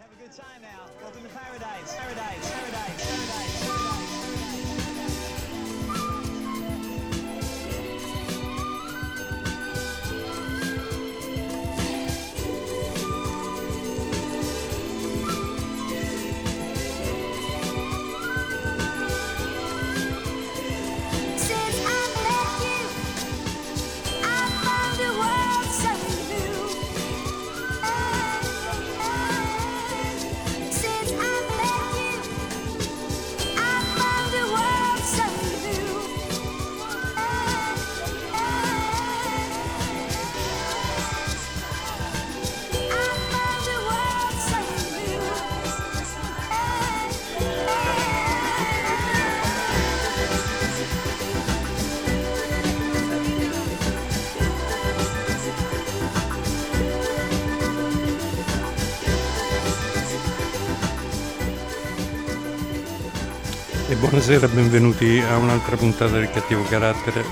Have a good time now. Welcome to paradise, paradise, paradise, paradise. Buonasera benvenuti a un'altra puntata del cattivo carattere.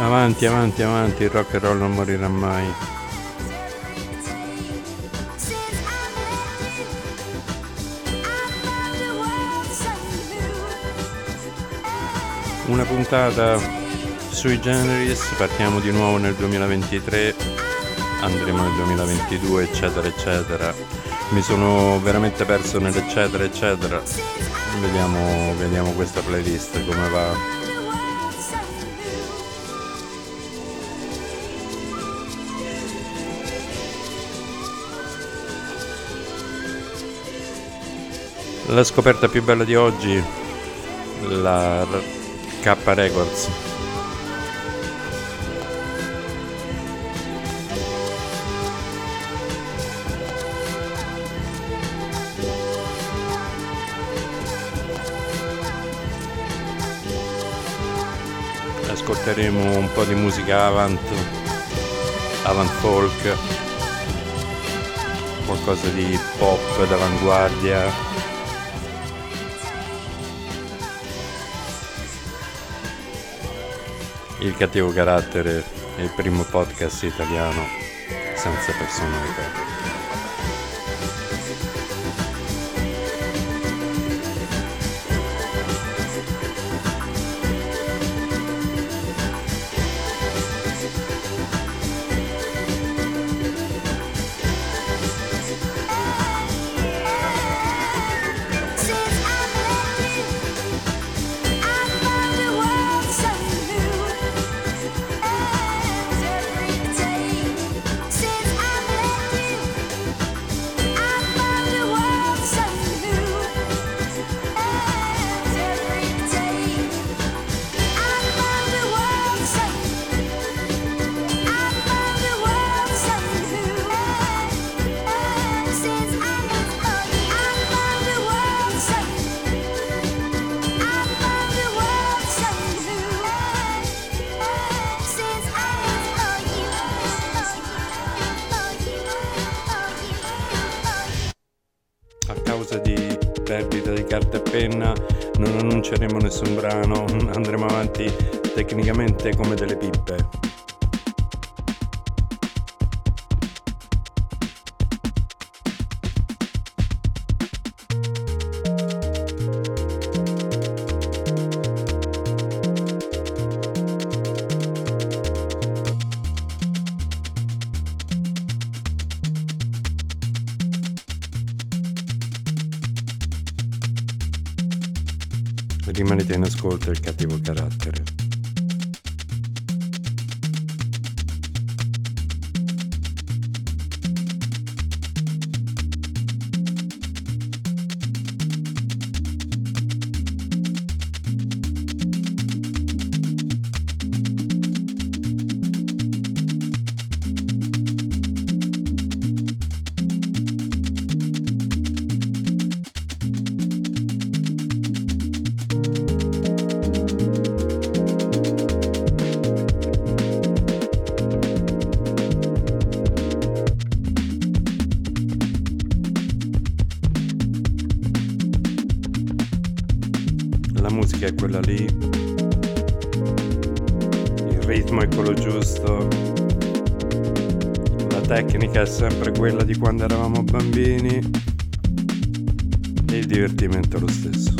Avanti, avanti, avanti, il rock and roll non morirà mai. Una puntata sui generis, partiamo di nuovo nel 2023, andremo nel 2022, eccetera, eccetera mi sono veramente perso nell'eccetera eccetera vediamo, vediamo questa playlist come va La scoperta più bella di oggi, la K Records. Ascolteremo un po' di musica avant, avant folk, qualcosa di pop d'avanguardia. Il cattivo carattere è il primo podcast italiano senza personalità. Tecnicamente come delle pippe. rimanete in ascolto il cattivo carattere. quella lì. Il ritmo è quello giusto. La tecnica è sempre quella di quando eravamo bambini. E il divertimento è lo stesso.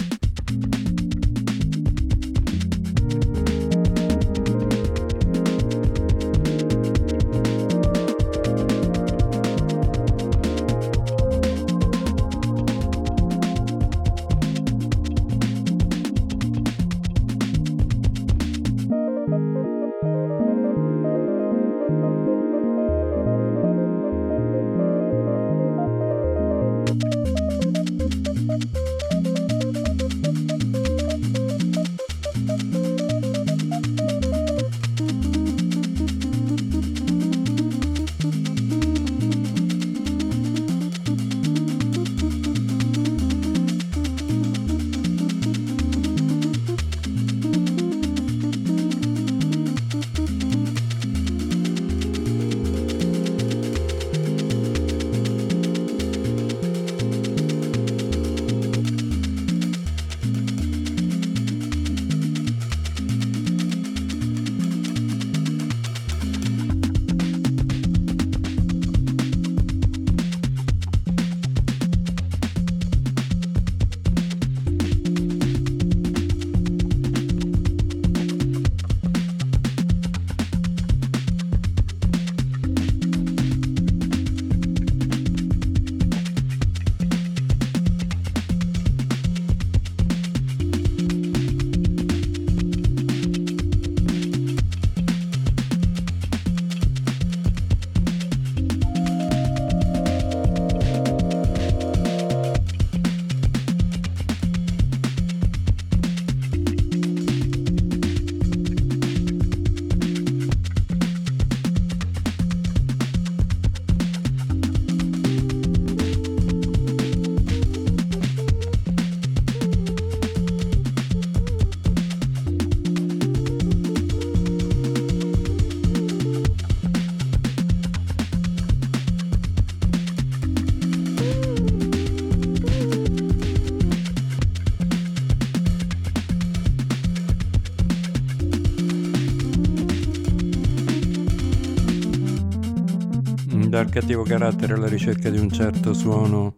Dal cattivo carattere alla ricerca di un certo suono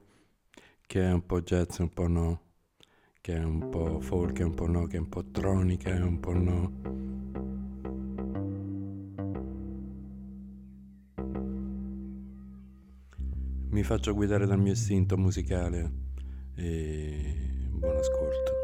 che è un po' jazz, un po' no, che è un po' folk, un po' no, che è un po' tronica, un po' no. Mi faccio guidare dal mio istinto musicale e buon ascolto.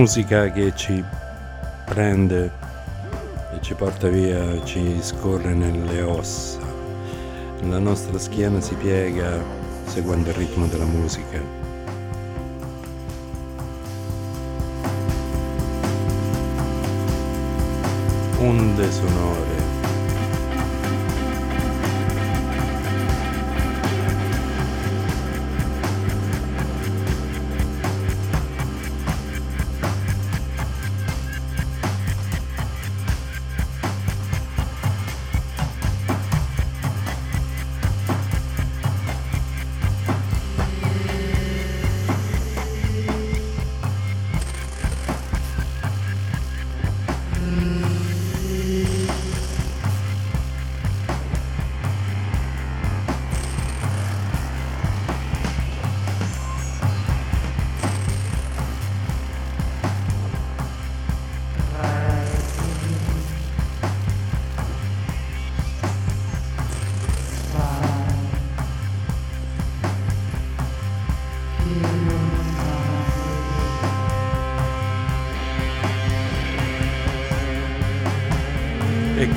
Musica che ci prende e ci porta via, ci scorre nelle ossa. La nostra schiena si piega seguendo il ritmo della musica. Onde sonore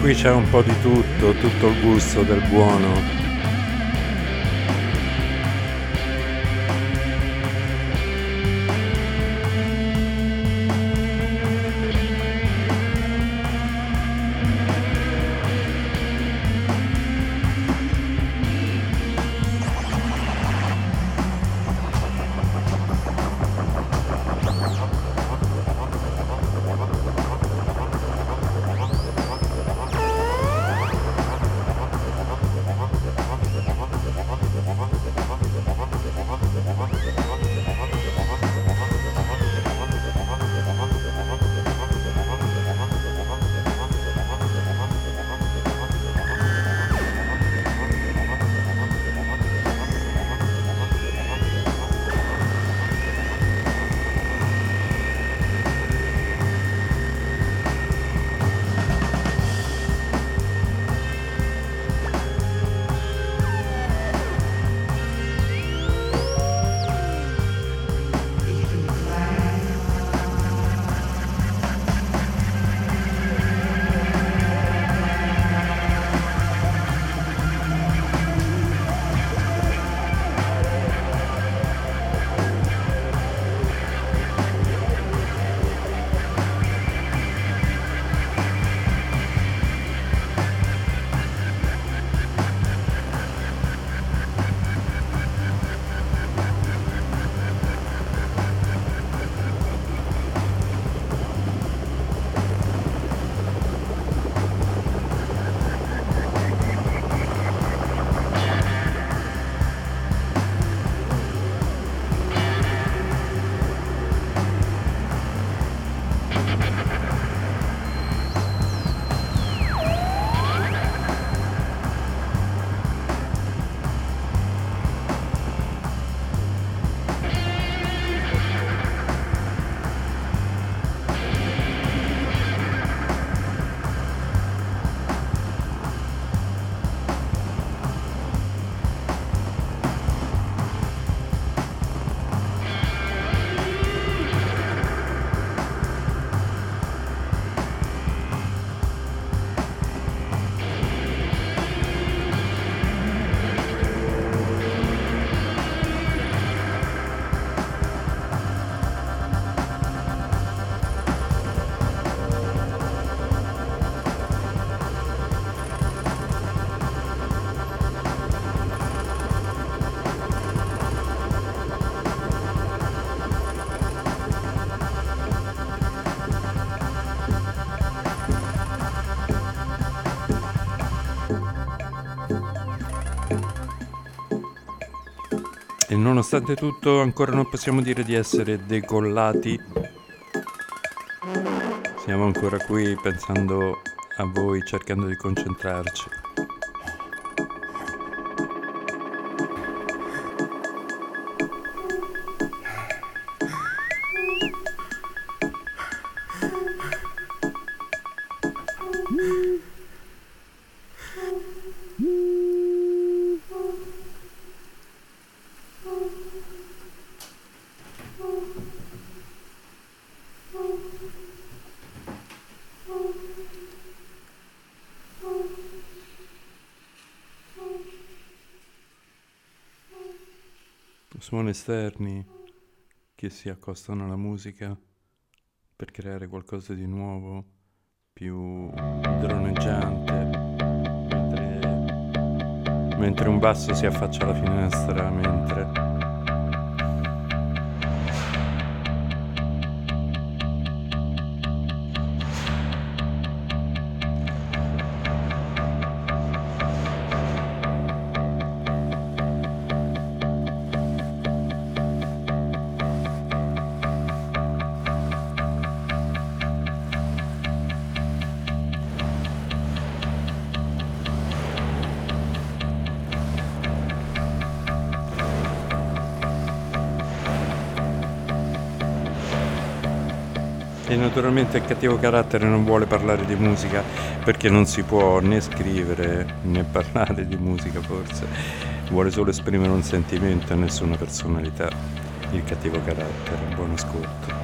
qui c'è un po' di tutto, tutto il gusto del buono. Nonostante tutto ancora non possiamo dire di essere decollati. Siamo ancora qui pensando a voi, cercando di concentrarci. Suoni esterni che si accostano alla musica per creare qualcosa di nuovo, più droneggiante, mentre, mentre un basso si affaccia alla finestra, mentre... naturalmente il cattivo carattere non vuole parlare di musica perché non si può né scrivere né parlare di musica forse, vuole solo esprimere un sentimento e nessuna personalità. Il cattivo carattere, buon ascolto.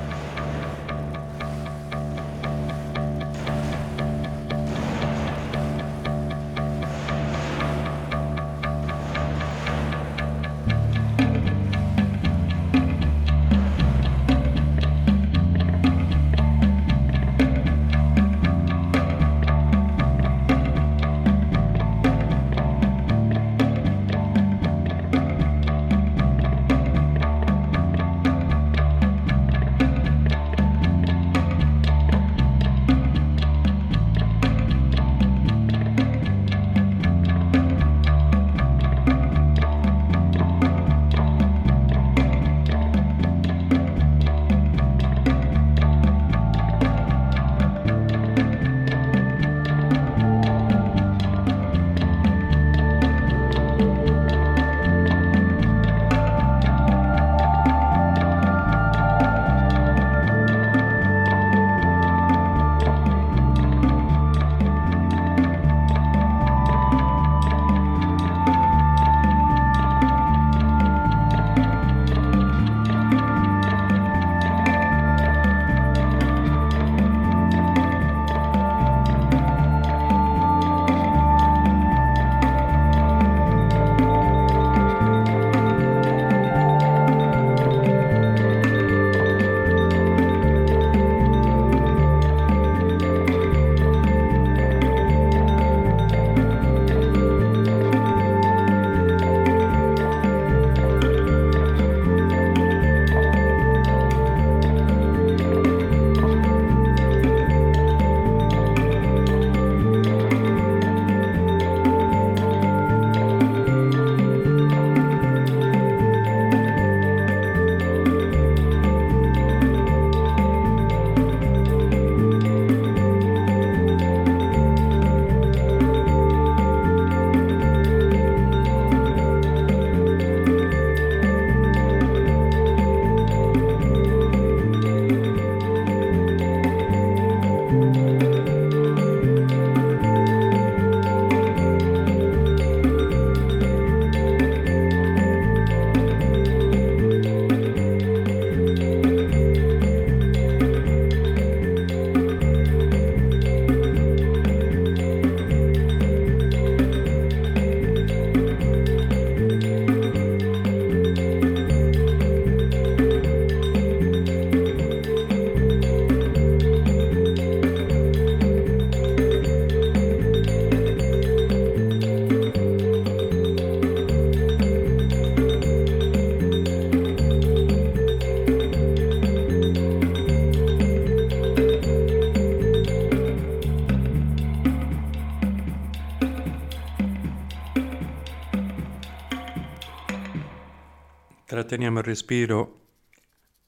Tratteniamo il respiro,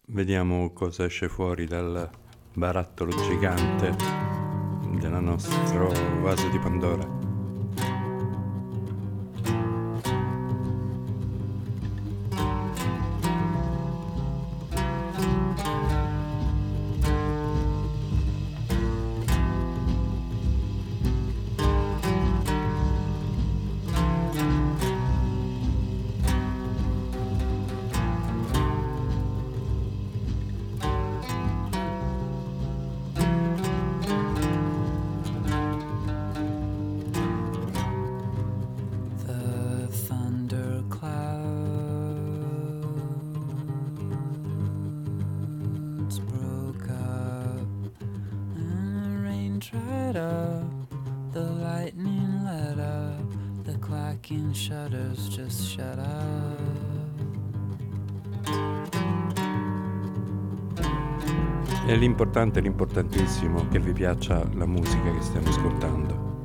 vediamo cosa esce fuori dal barattolo gigante del nostro vaso di Pandora. E l'importante, l'importantissimo, che vi piaccia la musica che stiamo ascoltando.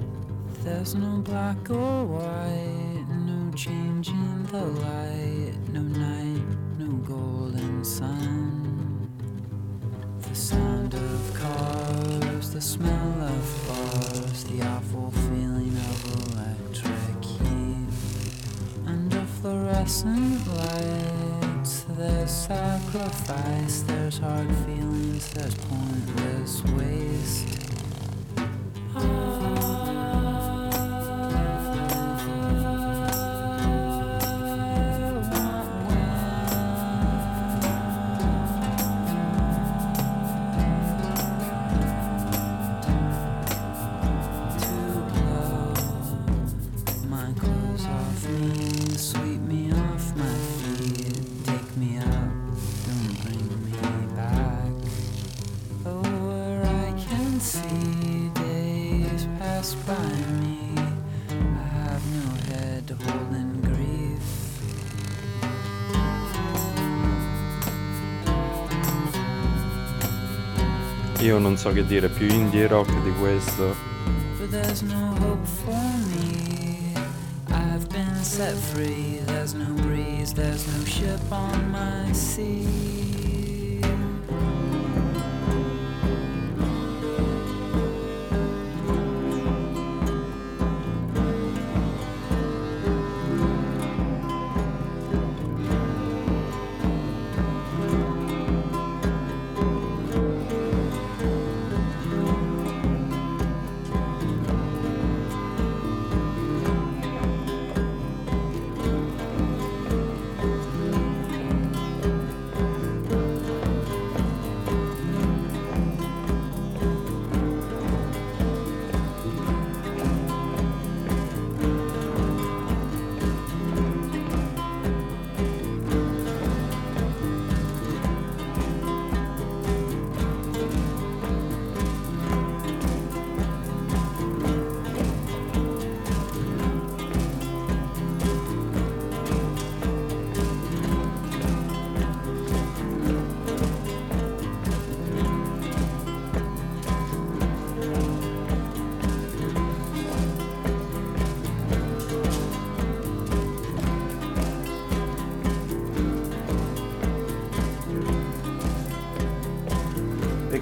There's no black or white, no changing the light, no night, no golden sun. The sound of cars, the smell of bars, the awful feeling of electric heat. Under fluorescent lights, there's sacrifice, there's hard feelings, there's pointless waste. So che dire, più indie rock di questo. But there's no hope for me. I've been set free. There's no breeze, there's no ship on my sea.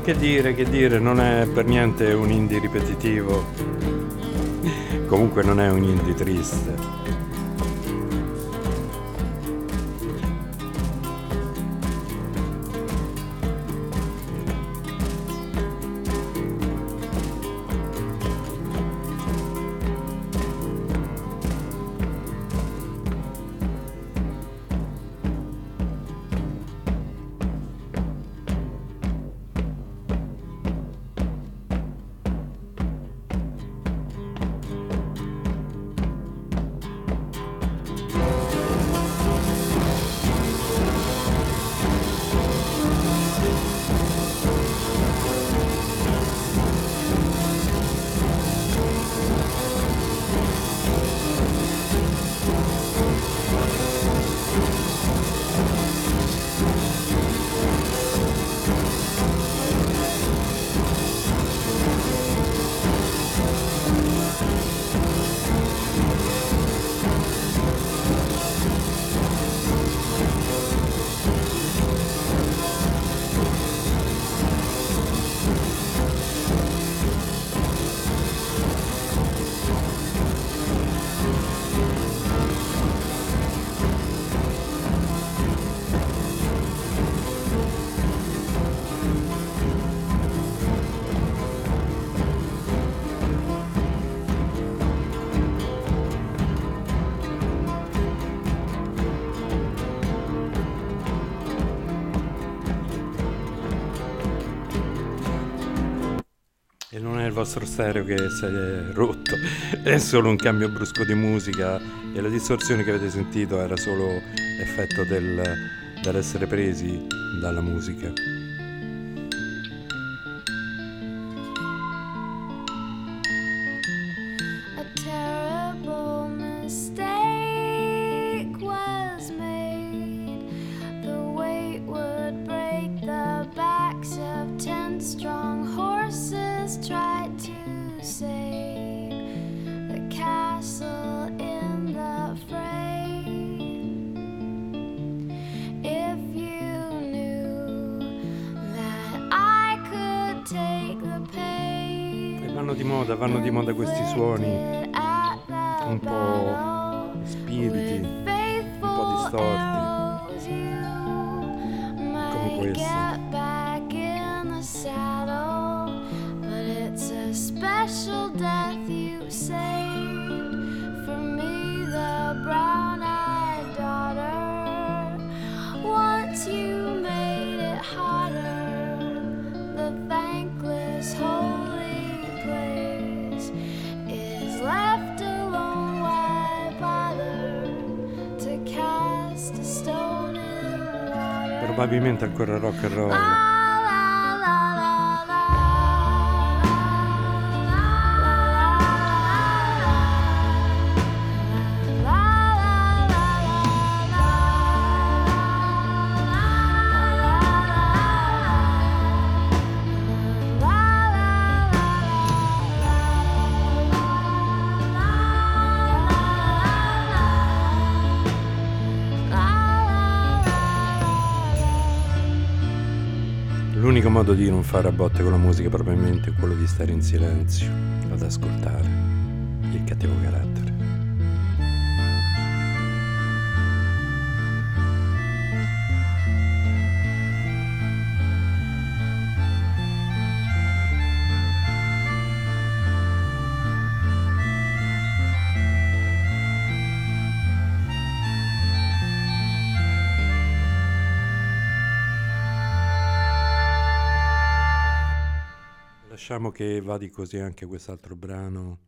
Che dire, che dire, non è per niente un indie ripetitivo. Comunque non è un indie triste. Vostro stereo che si è rotto, è solo un cambio brusco di musica e la distorsione che avete sentito era solo effetto del, dell'essere presi dalla musica. Probabilmente ancora rock and roll. Modo di non fare a botte con la musica probabilmente è quello di stare in silenzio ad ascoltare il cattivo carattere. Che vadi così anche quest'altro brano.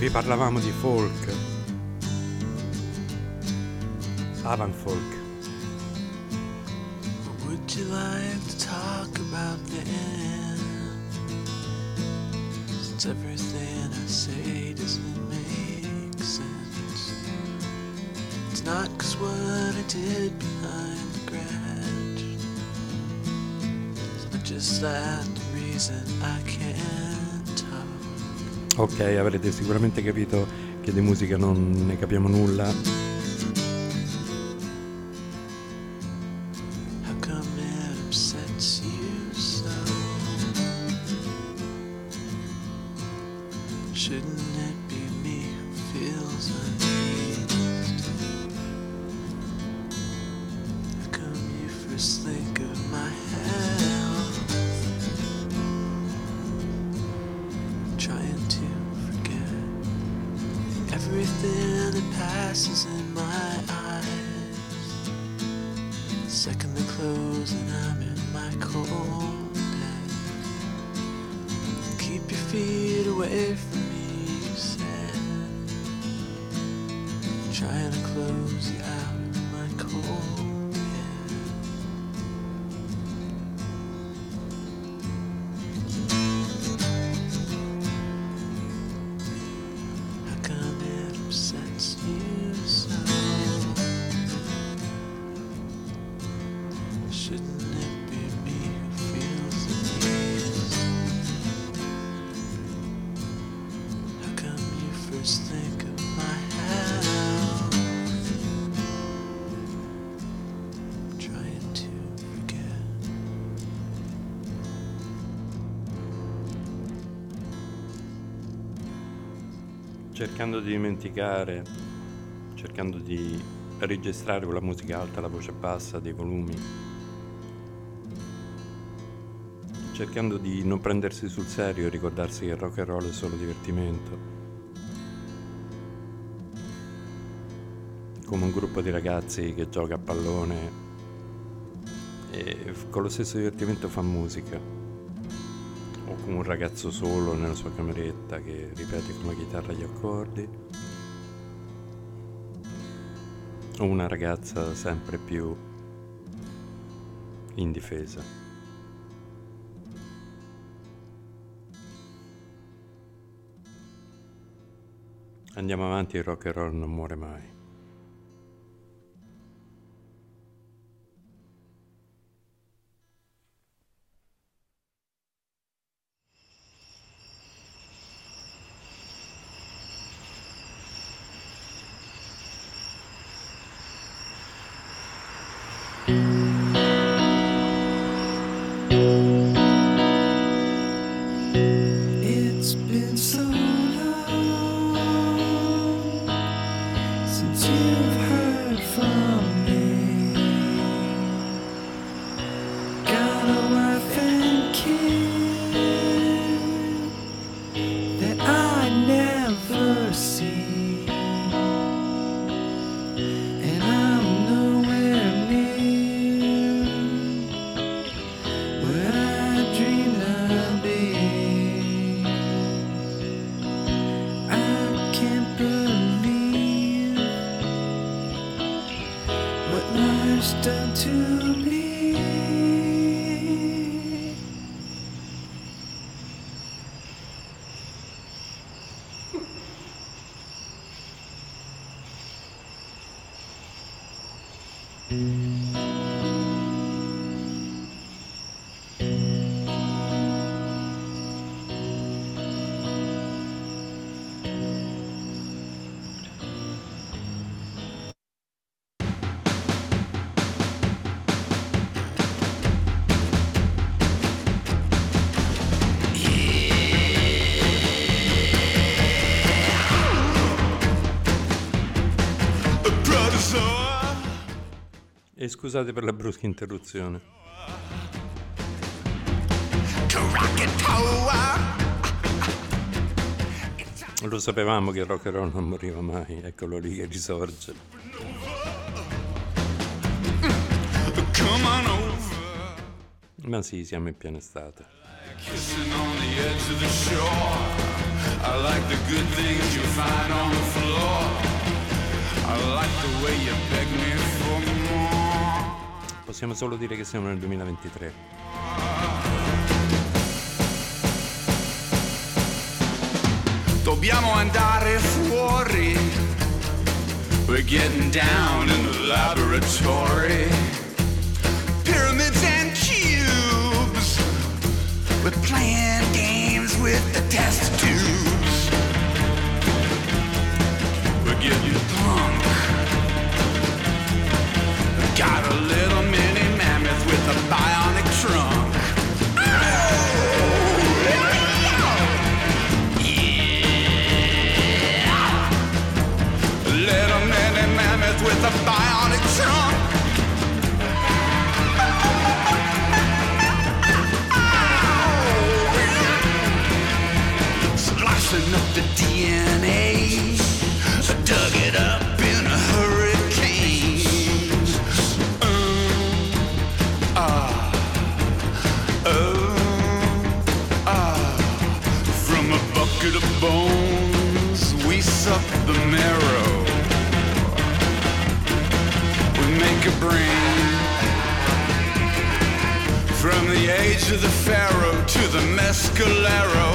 Vi parlavamo di folk, avant folk. Would you like to talk about the end? Since everything I say doesn't make sense. It's not cause what I did behind the garage. It's not just that the reason I can't talk. Ok, avrete sicuramente capito che di musica non ne capiamo nulla Second the close and I'm in my cold bed. Keep your feet away from me, you said. Trying to close you out of my cold. Cercando di dimenticare, cercando di registrare con la musica alta, la voce bassa, dei volumi, cercando di non prendersi sul serio e ricordarsi che il rock and roll è solo divertimento. Come un gruppo di ragazzi che gioca a pallone e con lo stesso divertimento fa musica un ragazzo solo nella sua cameretta che ripete con la chitarra gli accordi, o una ragazza sempre più indifesa. Andiamo avanti, il rock and roll non muore mai. E scusate per la brusca interruzione. Lo sapevamo che il rock and roll non moriva mai, eccolo lì che risorge. Ma sì, siamo in piena estate. I like the way you beg me. Possiamo solo dire che siamo nel 2023. Dobbiamo andare fuori. We're getting down in the laboratory. Pyramids and cubes. We're playing games with the test tubes. We're getting drunk. Got a little the mescalero.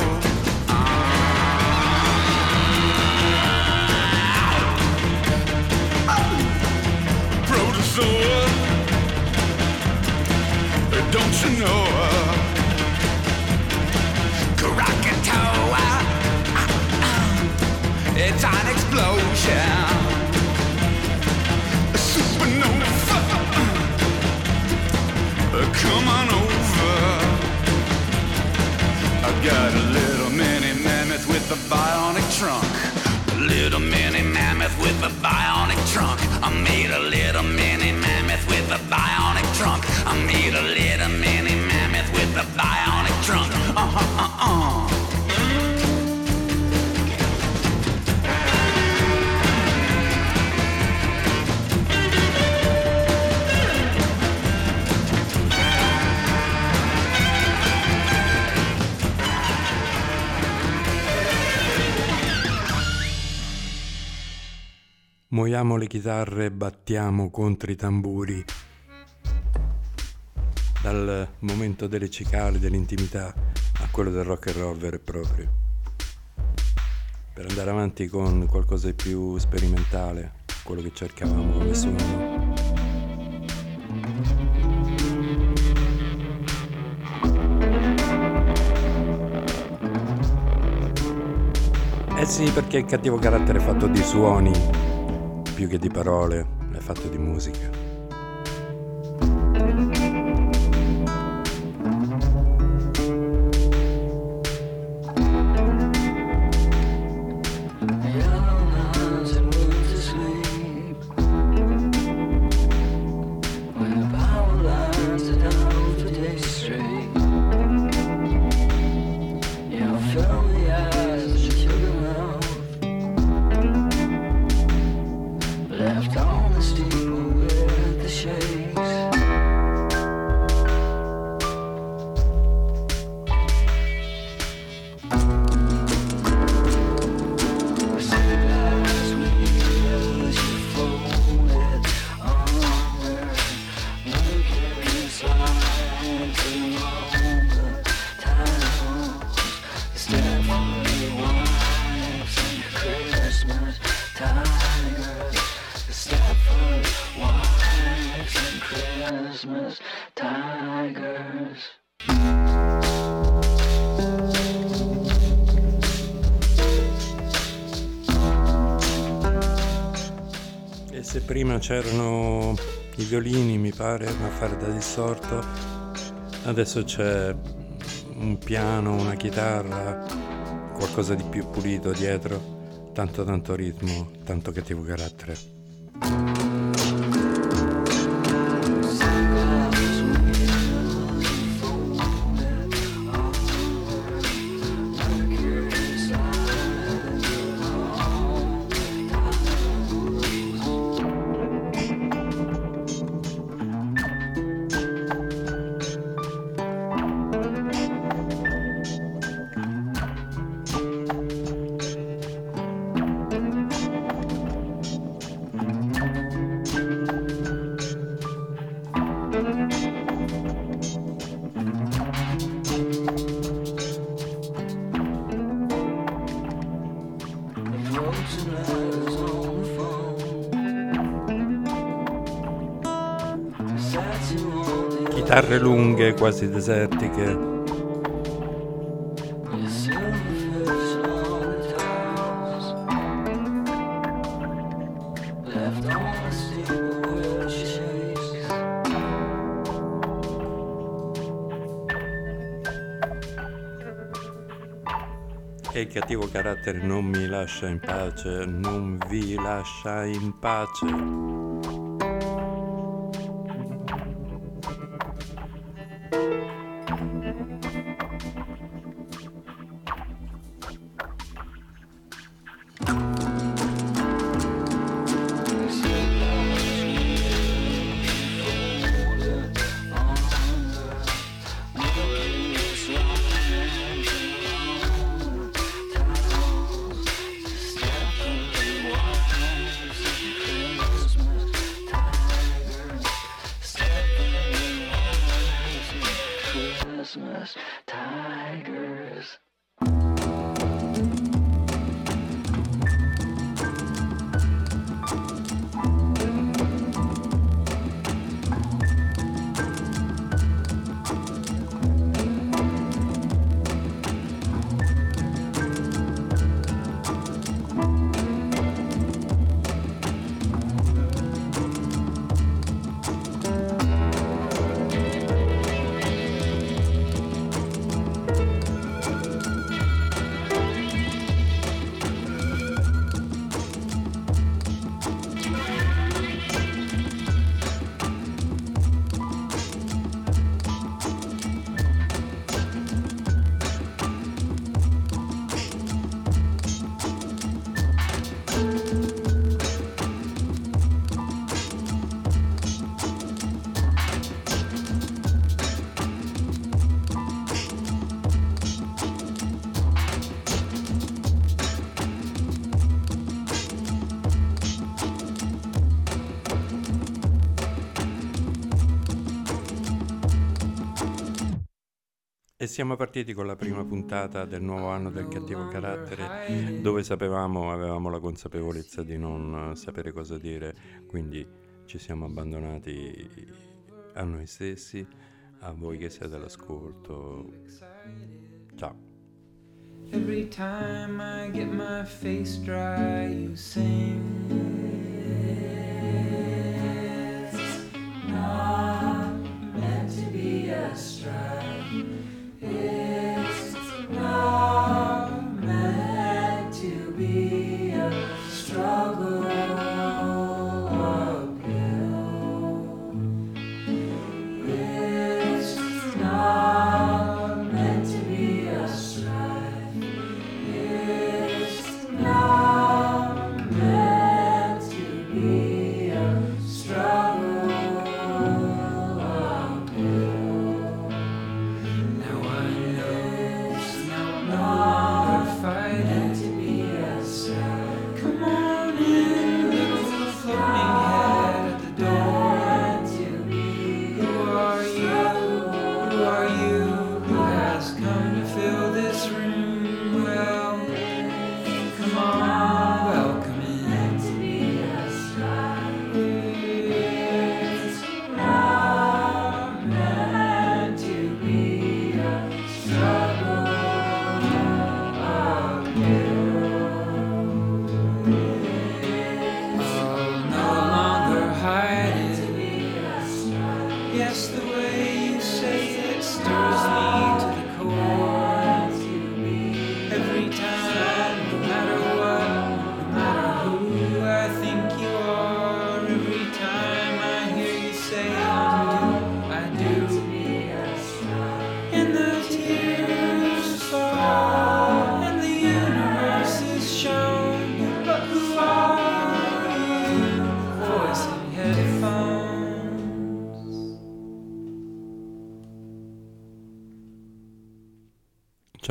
Protozoa, don't you know? Muoviamo le chitarre e battiamo contro i tamburi. Dal momento delle cicale, dell'intimità, a quello del rock and roll vero e proprio. Per andare avanti con qualcosa di più sperimentale, quello che cercavamo come suono. Eh sì, perché il cattivo carattere è fatto di suoni più che di parole, è fatto di musica. Prima c'erano i violini, mi pare, a fare da distorto, adesso c'è un piano, una chitarra, qualcosa di più pulito dietro, tanto tanto ritmo, tanto cattivo carattere. Chitarre lunghe, quasi desertiche. E il cattivo carattere non mi lascia in pace, non vi lascia in pace. E siamo partiti con la prima puntata del nuovo anno del cattivo carattere, dove sapevamo, avevamo la consapevolezza di non sapere cosa dire, quindi ci siamo abbandonati a noi stessi, a voi che siete all'ascolto. Ciao. Every time I get my face dry, you sing. It's not meant to be a strife. It's not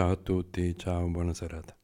Ciao a tutti, ciao, buona serata.